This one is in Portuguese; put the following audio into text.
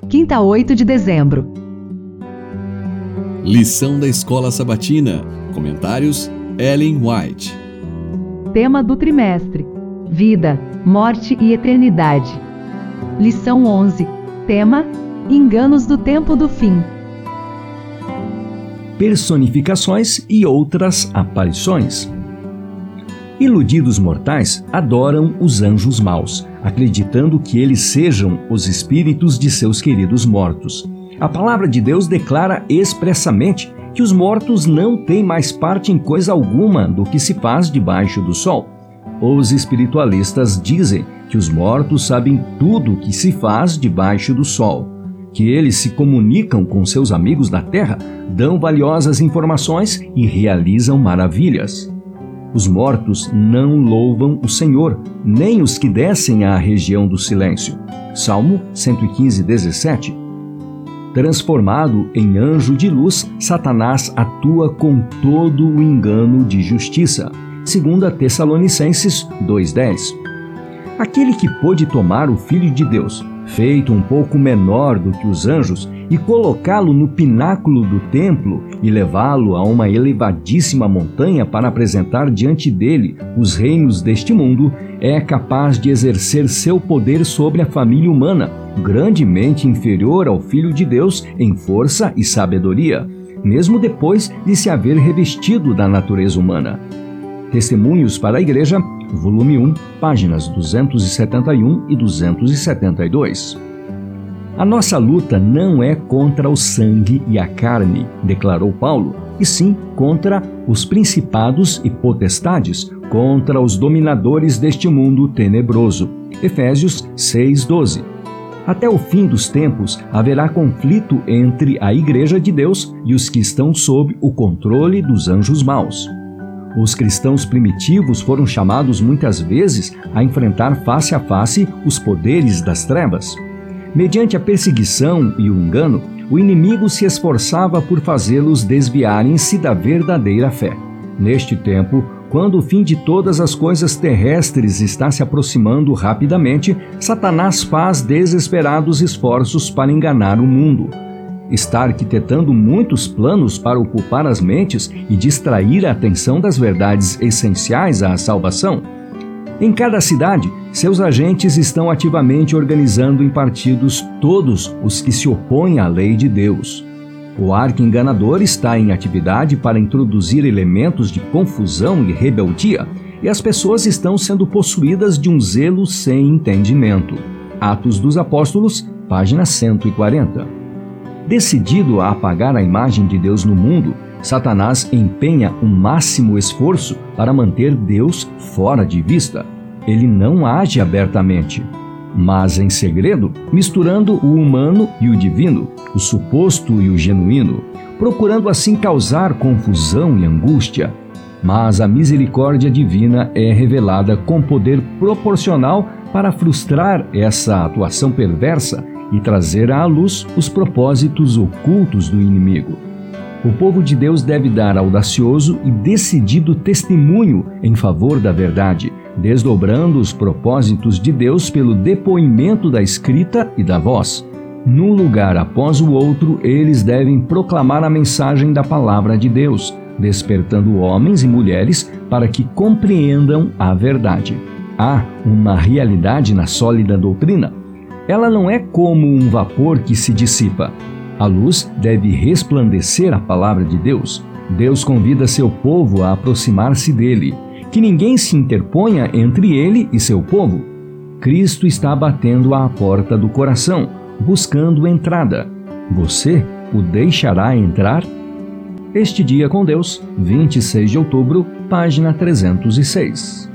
Quinta 8 de dezembro. Lição da Escola Sabatina. Comentários Ellen White. Tema do trimestre: Vida, Morte e Eternidade. Lição 11. Tema: Enganos do tempo do fim. Personificações e outras aparições. Iludidos mortais adoram os anjos maus, acreditando que eles sejam os espíritos de seus queridos mortos. A palavra de Deus declara expressamente que os mortos não têm mais parte em coisa alguma do que se faz debaixo do sol. Os espiritualistas dizem que os mortos sabem tudo o que se faz debaixo do sol, que eles se comunicam com seus amigos da terra, dão valiosas informações e realizam maravilhas. Os mortos não louvam o Senhor, nem os que descem à região do silêncio. Salmo 115, 17. Transformado em anjo de luz, Satanás atua com todo o engano de justiça. 2 Tessalonicenses 2,10 Aquele que pôde tomar o Filho de Deus, feito um pouco menor do que os anjos, e colocá-lo no pináculo do templo e levá-lo a uma elevadíssima montanha para apresentar diante dele os reinos deste mundo, é capaz de exercer seu poder sobre a família humana, grandemente inferior ao Filho de Deus em força e sabedoria, mesmo depois de se haver revestido da natureza humana. Testemunhos para a Igreja, volume 1, páginas 271 e 272. A nossa luta não é contra o sangue e a carne, declarou Paulo, e sim contra os principados e potestades, contra os dominadores deste mundo tenebroso. Efésios 6:12. Até o fim dos tempos haverá conflito entre a Igreja de Deus e os que estão sob o controle dos anjos maus. Os cristãos primitivos foram chamados muitas vezes a enfrentar face a face os poderes das trevas. Mediante a perseguição e o engano, o inimigo se esforçava por fazê-los desviarem-se da verdadeira fé. Neste tempo, quando o fim de todas as coisas terrestres está se aproximando rapidamente, Satanás faz desesperados esforços para enganar o mundo está arquitetando muitos planos para ocupar as mentes e distrair a atenção das verdades essenciais à salvação. Em cada cidade, seus agentes estão ativamente organizando em partidos todos os que se opõem à lei de Deus. O arco enganador está em atividade para introduzir elementos de confusão e rebeldia, e as pessoas estão sendo possuídas de um zelo sem entendimento. Atos dos Apóstolos, página 140. Decidido a apagar a imagem de Deus no mundo, Satanás empenha o máximo esforço para manter Deus fora de vista. Ele não age abertamente, mas em segredo, misturando o humano e o divino, o suposto e o genuíno, procurando assim causar confusão e angústia. Mas a misericórdia divina é revelada com poder proporcional para frustrar essa atuação perversa e trazer à luz os propósitos ocultos do inimigo. O povo de Deus deve dar audacioso e decidido testemunho em favor da verdade, desdobrando os propósitos de Deus pelo depoimento da escrita e da voz. Num lugar após o outro, eles devem proclamar a mensagem da palavra de Deus, despertando homens e mulheres para que compreendam a verdade. Há uma realidade na sólida doutrina ela não é como um vapor que se dissipa. A luz deve resplandecer a palavra de Deus. Deus convida seu povo a aproximar-se dele, que ninguém se interponha entre ele e seu povo. Cristo está batendo à porta do coração, buscando entrada. Você o deixará entrar? Este Dia com Deus, 26 de outubro, página 306.